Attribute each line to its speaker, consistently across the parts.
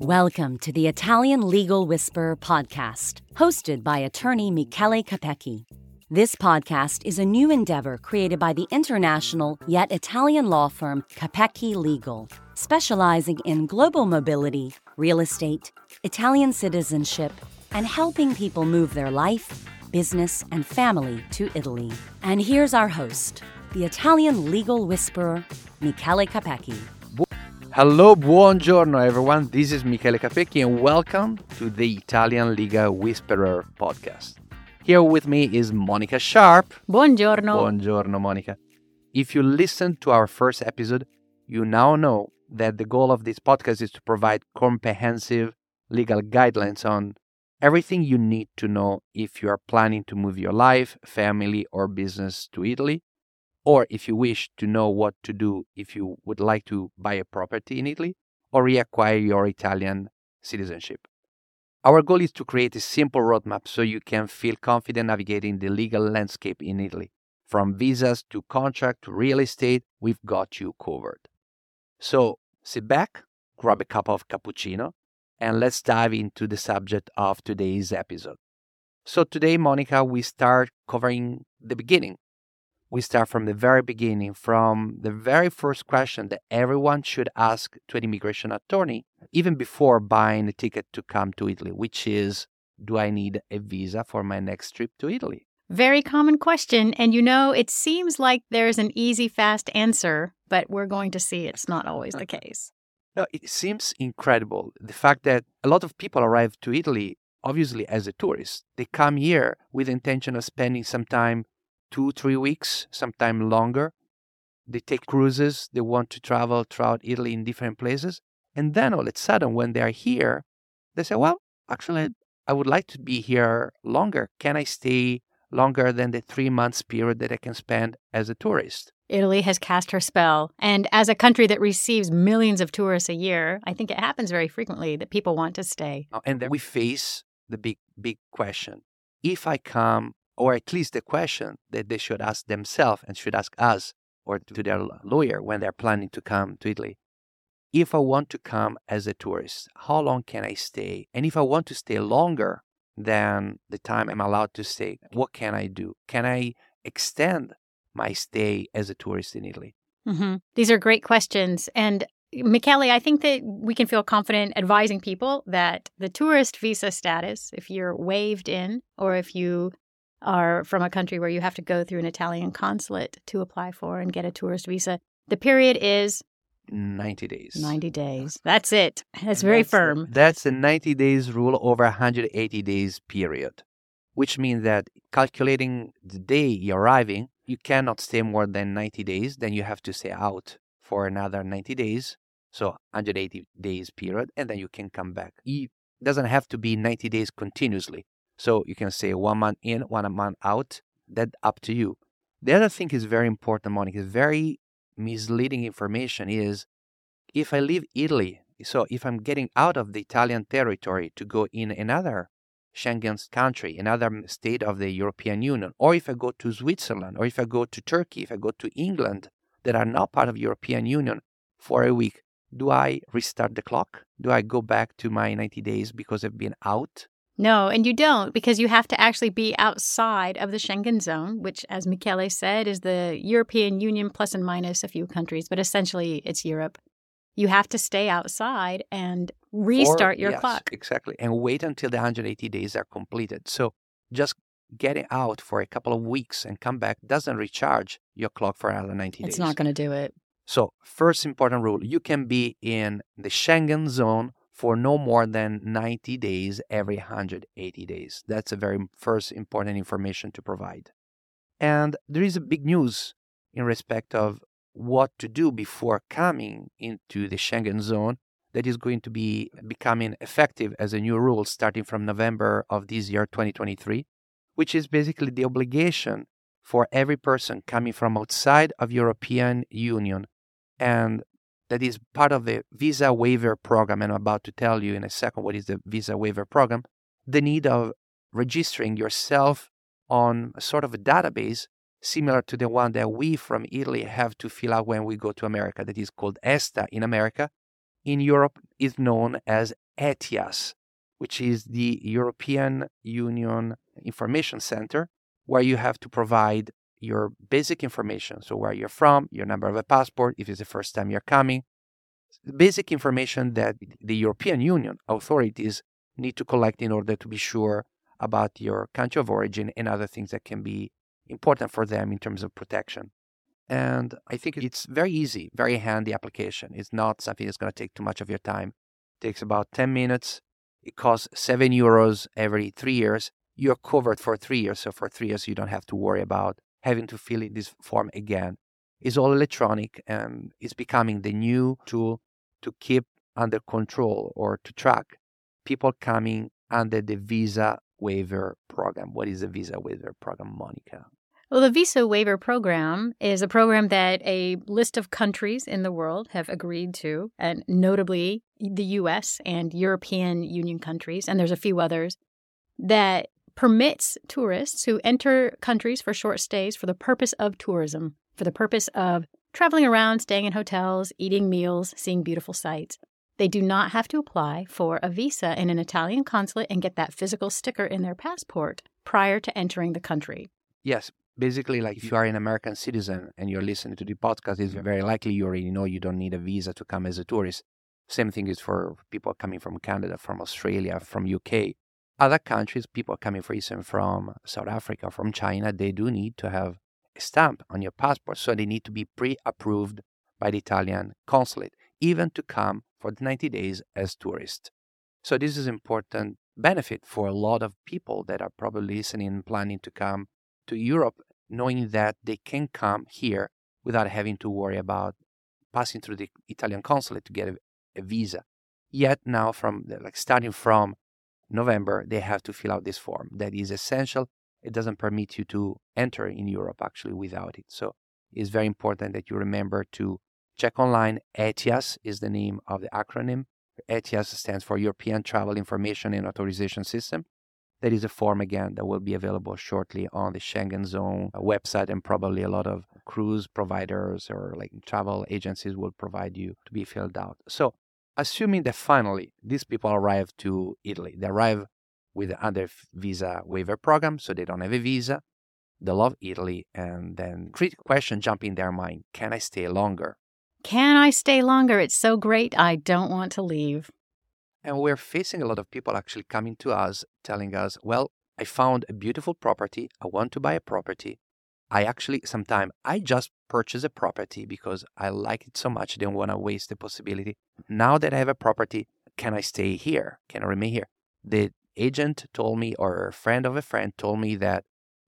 Speaker 1: Welcome to the Italian Legal Whisperer podcast, hosted by attorney Michele Capecchi. This podcast is a new endeavor created by the international yet Italian law firm Capecchi Legal, specializing in global mobility, real estate, Italian citizenship, and helping people move their life, business, and family to Italy. And here's our host, the Italian legal whisperer, Michele Capecchi.
Speaker 2: Hello, buongiorno everyone. This is Michele Capecchi and welcome to the Italian Legal Whisperer podcast. Here with me is Monica Sharp.
Speaker 1: Buongiorno.
Speaker 2: Buongiorno, Monica. If you listened to our first episode, you now know that the goal of this podcast is to provide comprehensive legal guidelines on everything you need to know if you are planning to move your life, family, or business to Italy or if you wish to know what to do if you would like to buy a property in Italy or reacquire your Italian citizenship. Our goal is to create a simple roadmap so you can feel confident navigating the legal landscape in Italy. From visas to contract to real estate, we've got you covered. So sit back, grab a cup of cappuccino, and let's dive into the subject of today's episode. So today, Monica, we start covering the beginning we start from the very beginning, from the very first question that everyone should ask to an immigration attorney, even before buying a ticket to come to Italy, which is Do I need a visa for my next trip to Italy?
Speaker 3: Very common question. And you know, it seems like there's an easy, fast answer, but we're going to see it's not always the case.
Speaker 2: No, it seems incredible. The fact that a lot of people arrive to Italy, obviously as a tourist. They come here with the intention of spending some time two, three weeks, sometimes longer. They take cruises. They want to travel throughout Italy in different places. And then all of a sudden, when they are here, they say, well, actually, I would like to be here longer. Can I stay longer than the three months period that I can spend as a tourist?
Speaker 3: Italy has cast her spell. And as a country that receives millions of tourists a year, I think it happens very frequently that people want to stay.
Speaker 2: Oh, and then we face the big, big question. If I come or at least the question that they should ask themselves and should ask us or to their lawyer when they're planning to come to Italy. If I want to come as a tourist, how long can I stay? And if I want to stay longer than the time I'm allowed to stay, what can I do? Can I extend my stay as a tourist in Italy?
Speaker 3: Mm-hmm. These are great questions. And Michele, I think that we can feel confident advising people that the tourist visa status, if you're waived in or if you are from a country where you have to go through an Italian consulate to apply for and get a tourist visa. The period is
Speaker 2: 90 days.
Speaker 3: 90 days. That's it. That's very
Speaker 2: that's
Speaker 3: firm.
Speaker 2: The, that's the 90 days rule over 180 days period, which means that calculating the day you're arriving, you cannot stay more than 90 days. Then you have to stay out for another 90 days. So 180 days period, and then you can come back. It doesn't have to be 90 days continuously. So you can say one month in, one month out. That up to you. The other thing is very important, Monica, is very misleading information is if I leave Italy, so if I'm getting out of the Italian territory to go in another Schengen country, another state of the European Union, or if I go to Switzerland, or if I go to Turkey, if I go to England that are not part of European Union for a week, do I restart the clock? Do I go back to my 90 days because I've been out?
Speaker 3: No, and you don't because you have to actually be outside of the Schengen zone, which, as Michele said, is the European Union plus and minus a few countries, but essentially it's Europe. You have to stay outside and restart
Speaker 2: or,
Speaker 3: your
Speaker 2: yes,
Speaker 3: clock.
Speaker 2: Exactly. And wait until the 180 days are completed. So just getting out for a couple of weeks and come back doesn't recharge your clock for another 90 days.
Speaker 3: It's not going to do it.
Speaker 2: So, first important rule you can be in the Schengen zone for no more than 90 days every 180 days. That's a very first important information to provide. And there is a big news in respect of what to do before coming into the Schengen zone that is going to be becoming effective as a new rule starting from November of this year 2023, which is basically the obligation for every person coming from outside of European Union and that is part of the visa waiver program. And I'm about to tell you in a second what is the visa waiver program. The need of registering yourself on a sort of a database similar to the one that we from Italy have to fill out when we go to America, that is called ESTA in America. in Europe is known as ETIAS, which is the European Union Information Center, where you have to provide your basic information. So, where you're from, your number of a passport, if it's the first time you're coming, basic information that the European Union authorities need to collect in order to be sure about your country of origin and other things that can be important for them in terms of protection. And I think it's very easy, very handy application. It's not something that's going to take too much of your time. It takes about 10 minutes. It costs 7 euros every three years. You're covered for three years. So for three years, you don't have to worry about having to fill in this form again. It's all electronic and it's becoming the new tool to keep under control or to track people coming under the visa waiver program. What is the visa waiver program, Monica?
Speaker 3: Well, the Visa Waiver Program is a program that a list of countries in the world have agreed to, and notably the US and European Union countries, and there's a few others, that permits tourists who enter countries for short stays for the purpose of tourism, for the purpose of traveling around, staying in hotels, eating meals, seeing beautiful sights. They do not have to apply for a visa in an Italian consulate and get that physical sticker in their passport prior to entering the country.
Speaker 2: Yes, basically like if you are an American citizen and you're listening to the podcast, it's very likely you already know you don't need a visa to come as a tourist. Same thing is for people coming from Canada, from Australia, from UK. Other countries, people coming for instance from South Africa, from China, they do need to have a stamp on your passport. So they need to be pre-approved by the Italian consulate, even to come for the 90 days as tourists. So this is important benefit for a lot of people that are probably listening and planning to come to Europe knowing that they can come here without having to worry about passing through the Italian consulate to get a, a visa. Yet now, from like starting from November, they have to fill out this form. That is essential. It doesn't permit you to enter in Europe actually without it. So it's very important that you remember to check online. ETIAS is the name of the acronym. ETIAS stands for European Travel Information and Authorization System. There is a form again that will be available shortly on the Schengen Zone website, and probably a lot of cruise providers or like travel agencies will provide you to be filled out. So, assuming that finally these people arrive to Italy, they arrive with under visa waiver program, so they don't have a visa. They love Italy, and then critical question jump in their mind: Can I stay longer?
Speaker 3: Can I stay longer? It's so great. I don't want to leave.
Speaker 2: And we're facing a lot of people actually coming to us telling us, well, I found a beautiful property. I want to buy a property. I actually, sometimes, I just purchase a property because I like it so much. I don't want to waste the possibility. Now that I have a property, can I stay here? Can I remain here? The agent told me, or a friend of a friend told me that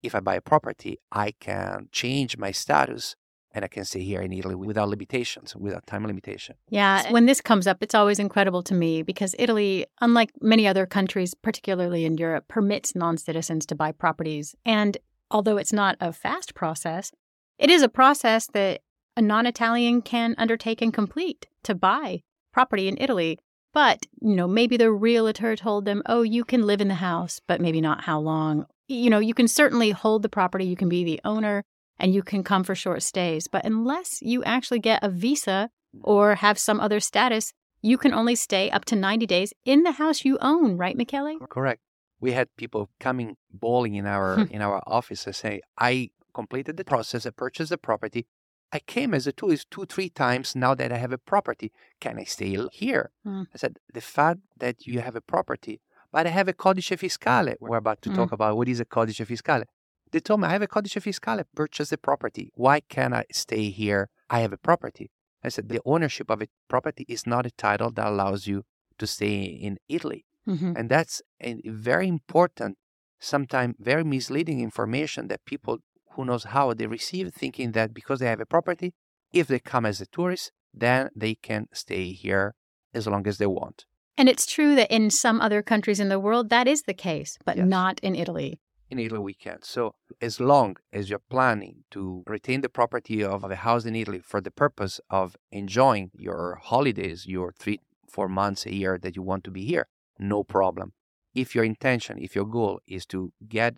Speaker 2: if I buy a property, I can change my status and I can stay here in Italy without limitations, without time limitation.
Speaker 3: Yeah, when this comes up, it's always incredible to me because Italy, unlike many other countries, particularly in Europe, permits non citizens to buy properties. And although it's not a fast process, it is a process that a non Italian can undertake and complete to buy property in Italy. But, you know, maybe the realtor told them, oh, you can live in the house, but maybe not how long. You know, you can certainly hold the property, you can be the owner, and you can come for short stays. But unless you actually get a visa or have some other status, you can only stay up to 90 days in the house you own, right, Michele?
Speaker 2: Correct. We had people coming bawling in our in our office and say, I completed the process, I purchased the property. I came as a tourist two, three times now that I have a property. Can I stay here? Mm. I said, the fact that you have a property, but I have a codice fiscale. We're about to mm. talk about what is a codice fiscale. They told me, I have a codice fiscale, purchase the property. Why can't I stay here? I have a property. I said, the ownership of a property is not a title that allows you to stay in Italy. Mm-hmm. And that's a very important, sometimes very misleading information that people who knows how they receive thinking that because they have a property, if they come as a tourist, then they can stay here as long as they want.
Speaker 3: And it's true that in some other countries in the world that is the case, but yes. not in Italy
Speaker 2: in Italy we can't. So as long as you're planning to retain the property of a house in Italy for the purpose of enjoying your holidays, your three, four months a year that you want to be here, no problem. If your intention, if your goal is to get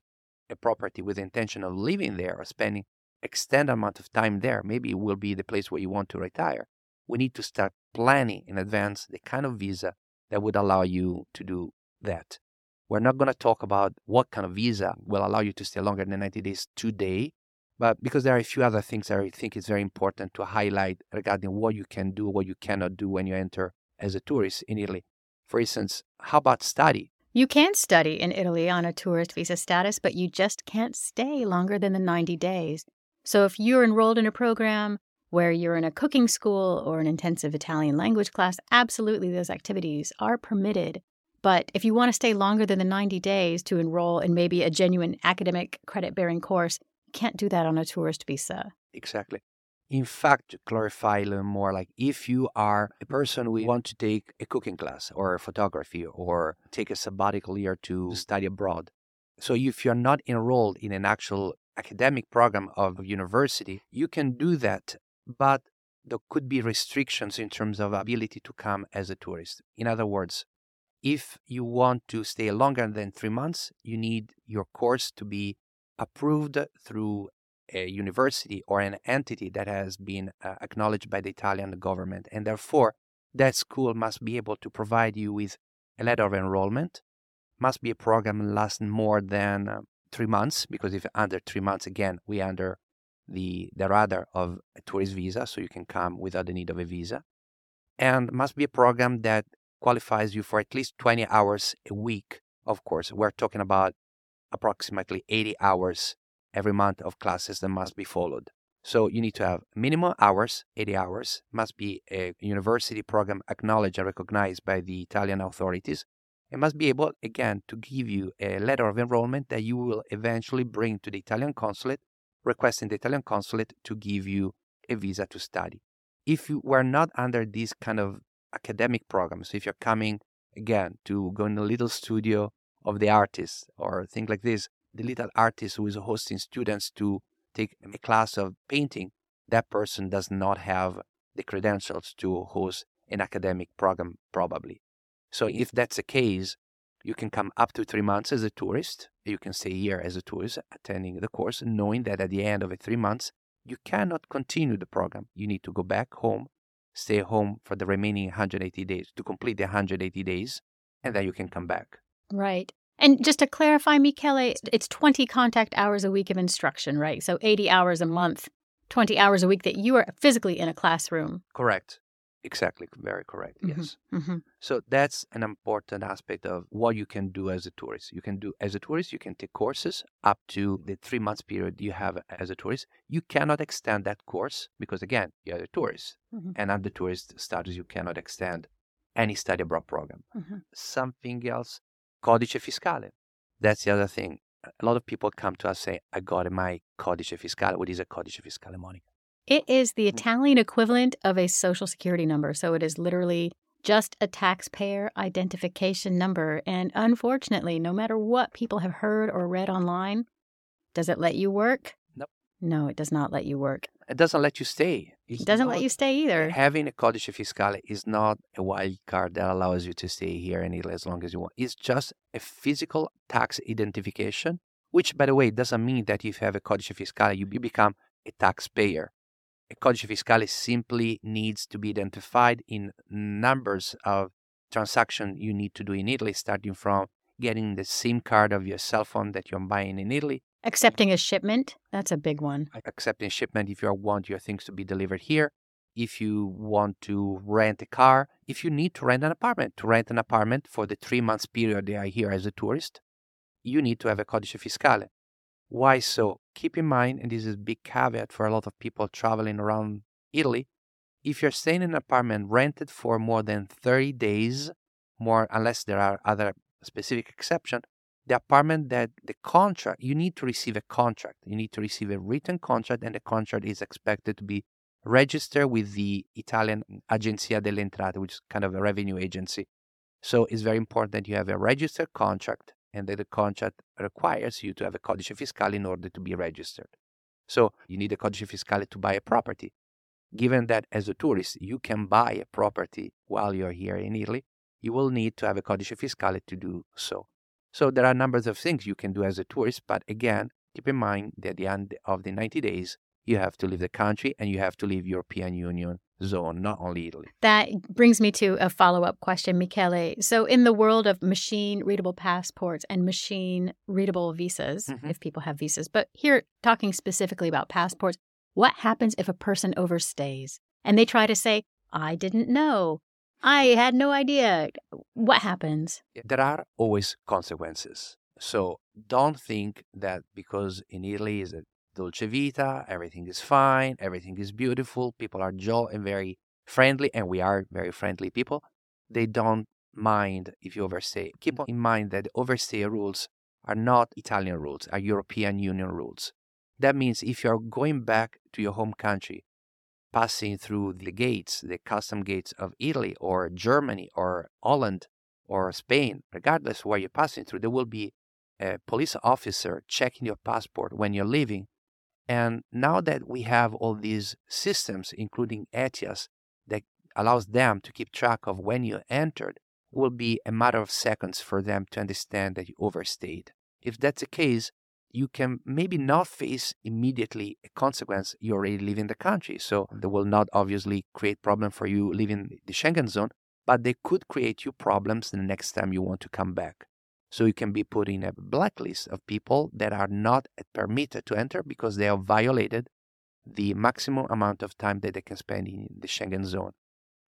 Speaker 2: a property with the intention of living there or spending extended amount of time there, maybe it will be the place where you want to retire. we need to start planning in advance the kind of visa that would allow you to do that. We're not going to talk about what kind of visa will allow you to stay longer than 90 days today, but because there are a few other things that I think is very important to highlight regarding what you can do, what you cannot do when you enter as a tourist in Italy. For instance, how about study?
Speaker 3: You can study in Italy on a tourist visa status, but you just can't stay longer than the 90 days. So if you're enrolled in a program where you're in a cooking school or an intensive Italian language class, absolutely those activities are permitted. But if you want to stay longer than the 90 days to enroll in maybe a genuine academic credit bearing course, you can't do that on a tourist visa.
Speaker 2: Exactly. In fact, clarify a little more, like if you are a person who want to take a cooking class or photography or take a sabbatical year to study abroad. So if you're not enrolled in an actual academic program of university, you can do that, but there could be restrictions in terms of ability to come as a tourist. In other words, if you want to stay longer than three months, you need your course to be approved through a university or an entity that has been uh, acknowledged by the Italian government. And therefore, that school must be able to provide you with a letter of enrollment, must be a program lasting more than uh, three months, because if under three months, again, we under the, the radar of a tourist visa, so you can come without the need of a visa. And must be a program that qualifies you for at least 20 hours a week. Of course, we're talking about approximately 80 hours every month of classes that must be followed. So you need to have minimum hours, 80 hours, must be a university program acknowledged and recognized by the Italian authorities, and must be able, again, to give you a letter of enrollment that you will eventually bring to the Italian consulate, requesting the Italian consulate to give you a visa to study. If you were not under these kind of academic programs, if you're coming, again, to go in a little studio of the artist or things like this, the little artist who is hosting students to take a class of painting, that person does not have the credentials to host an academic program, probably. So, if that's the case, you can come up to three months as a tourist. You can stay here as a tourist, attending the course, knowing that at the end of the three months, you cannot continue the program. You need to go back home, stay home for the remaining 180 days to complete the 180 days, and then you can come back.
Speaker 3: Right. And just to clarify, Michele, it's 20 contact hours a week of instruction, right? So 80 hours a month, 20 hours a week that you are physically in a classroom.
Speaker 2: Correct. Exactly. Very correct.
Speaker 3: Mm-hmm.
Speaker 2: Yes.
Speaker 3: Mm-hmm.
Speaker 2: So that's an important aspect of what you can do as a tourist. You can do as a tourist, you can take courses up to the three months period you have as a tourist. You cannot extend that course because again, you're a tourist.
Speaker 3: Mm-hmm.
Speaker 2: And under tourist status, you cannot extend any study abroad program.
Speaker 3: Mm-hmm.
Speaker 2: Something else codice fiscale. That's the other thing. A lot of people come to us say, I got my codice fiscale. What is a codice fiscale, Monica?
Speaker 3: It is the hmm. Italian equivalent of a social security number. So it is literally just a taxpayer identification number. And unfortunately, no matter what people have heard or read online, does it let you work? No, it does not let you work.
Speaker 2: It doesn't let you stay. It's
Speaker 3: It doesn't let you stay either.
Speaker 2: Having a codice fiscale is not a wild card that allows you to stay here in Italy as long as you want. It's just a physical tax identification, which, by the way, doesn't mean that if you have a codice fiscale, you become a taxpayer. A codice fiscale simply needs to be identified in numbers of transactions you need to do in Italy, starting from getting the SIM card of your cell phone that you're buying in Italy,
Speaker 3: Accepting a shipment, that's a big one.
Speaker 2: accepting shipment if you want your things to be delivered here if you want to rent a car if you need to rent an apartment. To rent an apartment for the three months period they are here as a tourist you need to have a codice fiscale. Why so? Keep in mind and this is a big caveat for a lot of people traveling around italy if you're staying in an apartment rented for more than 30 days more unless there are other specific exceptions the apartment that the contract you need to receive a contract. You need to receive a written contract and the contract is expected to be registered with the italian agenzia delle entrate which is kind of a revenue agency. So it's very important that you have a registered contract and that the contract requires you to have a codice fiscale in order to be registered. So you need a codice fiscale to buy a property. Given that as a tourist you can buy a property while you're here in italy you will need to have a codice fiscale to do so so there are numbers of things you can do as a tourist, but again, keep in mind that at the end of the 90 days, you have to leave the country and you have to leave European Union zone, not only Italy.
Speaker 3: That brings me to a follow up question, Michele. So, in the world of machine readable passports and machine readable visas,
Speaker 2: Mhm.
Speaker 3: if people have visas, but here talking specifically about passports, what happens if a person overstays and they try to say, I didn't know, I had no idea? What happens?
Speaker 2: Eh, there are always consequences. So don't think that because in Italy is a dolce vita, everything is fine, everything is beautiful, people are jolly and very friendly, and we are very friendly people. They don't mind if you overstay. Keep in mind that overstay rules are not Italian rules, are European Union rules. That means if you're going back to your home country, passing through the gates, the custom gates of Italy or Germany or Holland or Spain, regardless where you're passing through, there will be a police officer checking your passport when you're leaving. And now that we have all these systems, including ETIAS, that allows them to keep track of when you entered, it will be a matter of seconds for them to understand that you overstayed. If that's the case, you can maybe not face immediately a consequence you're already leaving the country. So they will not obviously create problem for you leaving the Schengen zone, but they could create you problems the next time you want to come back. So you can be put in a blacklist of people that are not permitted to enter because they have violated the maximum amount of time that they can spend in the Schengen zone.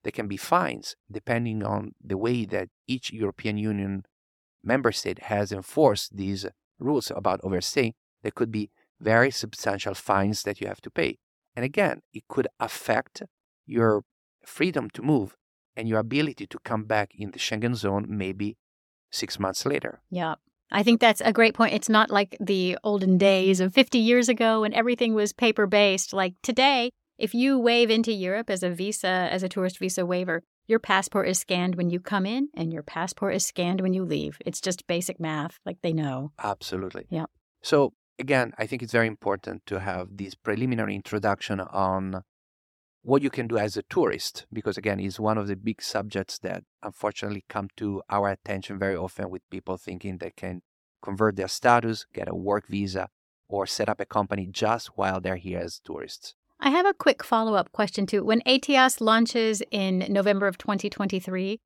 Speaker 2: There can be fines depending on the way that each European Union member state has enforced these rules about overstaying. There could be very substantial fines that you have to pay. And again, it could affect your freedom to move and your ability to come back in the Schengen zone maybe six months later.
Speaker 3: Yeah. I think that's a great point. It's not like the olden days of 50 years ago when everything was paper based. Like today, if you wave into Europe as a visa, as a tourist visa waiver, your passport is scanned when you come in and your passport is scanned when you leave. It's just basic math, like they know.
Speaker 2: Absolutely.
Speaker 3: Yeah.
Speaker 2: So again, I think it's very important to have this preliminary introduction on what you can do as a tourist, because again, it's one of the big subjects that unfortunately come to our attention very often with people thinking they can convert their status, get a work visa, or set up a company just while they're here as tourists.
Speaker 3: I have a quick follow up question too. When ETIAS launches in November of 2023,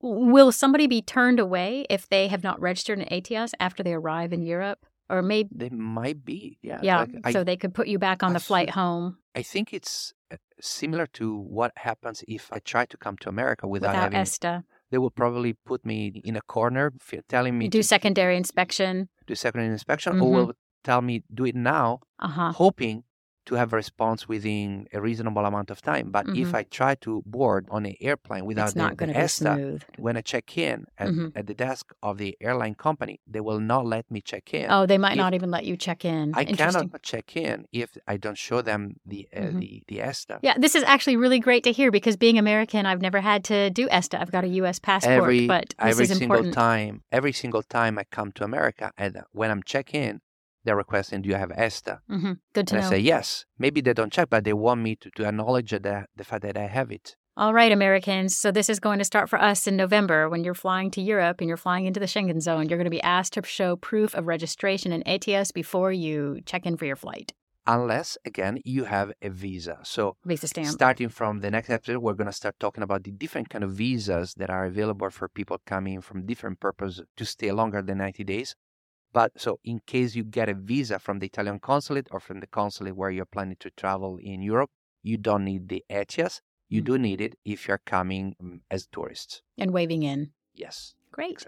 Speaker 3: will somebody be turned away if they have not registered an ETIAS after they arrive in Europe? Or maybe,
Speaker 2: They might be, yeah.
Speaker 3: yeah,
Speaker 2: like, I-
Speaker 3: so they could put you back on the flight home
Speaker 2: I think it's uh, similar to what happens if I try to come to America without,
Speaker 3: without
Speaker 2: having.
Speaker 3: ESTA.
Speaker 2: They will probably put me in a corner, f- telling me
Speaker 3: Do
Speaker 2: to
Speaker 3: secondary inspection.
Speaker 2: do secondary inspection,
Speaker 3: Mhm.
Speaker 2: or will tell me do it now,
Speaker 3: Uh huh.
Speaker 2: hoping to have a response within a reasonable amount of time. But if
Speaker 3: Mhm.
Speaker 2: I try to board on an airplane without
Speaker 3: It's
Speaker 2: the,
Speaker 3: not
Speaker 2: the ESTA, when I check in at,
Speaker 3: Mhm.
Speaker 2: at the desk of the airline company, they will not let me check in.
Speaker 3: Oh, they might
Speaker 2: If-
Speaker 3: not even let you check in.
Speaker 2: I cannot check in if I don't show them the uh,
Speaker 3: Mhm.
Speaker 2: the the ESTA.
Speaker 3: Yeah, this is actually really great to hear because being American, I've never had to do ESTA. I've got a U.S. passport,
Speaker 2: every
Speaker 3: but this
Speaker 2: every single
Speaker 3: important.
Speaker 2: time every single time I come to America and when I'm check in, they're requesting do you have ESTA?
Speaker 3: hmm Good to
Speaker 2: And
Speaker 3: know.
Speaker 2: I say yes. Maybe they don't check, but they want me to, to acknowledge that the fact that I have it.
Speaker 3: All right, Americans. So this is going to start for us in November when you're flying to Europe and you're flying into the Schengen zone. You're going to be asked to show proof of registration and ETIAS before you check in for your flight.
Speaker 2: Unless again you have a visa. So
Speaker 3: Visa stamp.
Speaker 2: starting from the next episode, we're gonna start talking about the different kind of visas that are available for people coming from different purposes to stay longer than 90 days. But so in case you get a visa from the Italian consulate or from the consulate where you're planning to travel in Europe, you don't need the ETIAS. You
Speaker 3: Mm.
Speaker 2: do need it if you're coming mm, as tourists.
Speaker 3: and waving in.
Speaker 2: Yes.
Speaker 3: Great.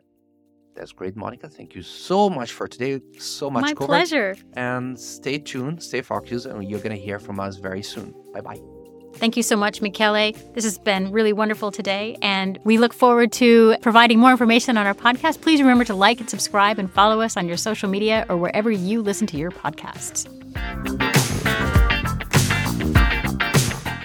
Speaker 2: That's great, Monica. Thank you so much for today. So much
Speaker 3: My
Speaker 2: covered.
Speaker 3: pleasure.
Speaker 2: And stay tuned, stay focused, and you're going to hear from us very soon. Bye bye.
Speaker 3: Thank you so much, Michele. This has been really wonderful today, and we look forward to providing more information on our podcast. Please remember to like and subscribe and follow us on your social media or wherever you listen to your podcasts.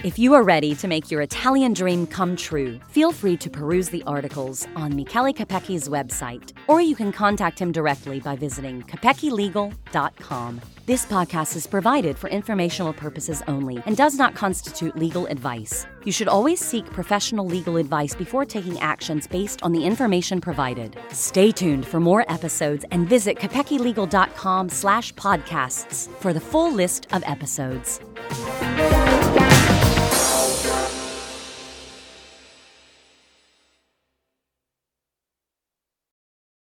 Speaker 1: If you are ready to make your Italian dream come true, feel free to peruse the articles on Michele Capecchi's website, or you can contact him directly by visiting capecchilegal.com. This podcast is provided for informational purposes only and does not constitute legal advice. You should always seek professional legal advice before taking actions based on the information provided. Stay tuned for more episodes and visit capecchilegal.com slash podcasts for the full list of episodes.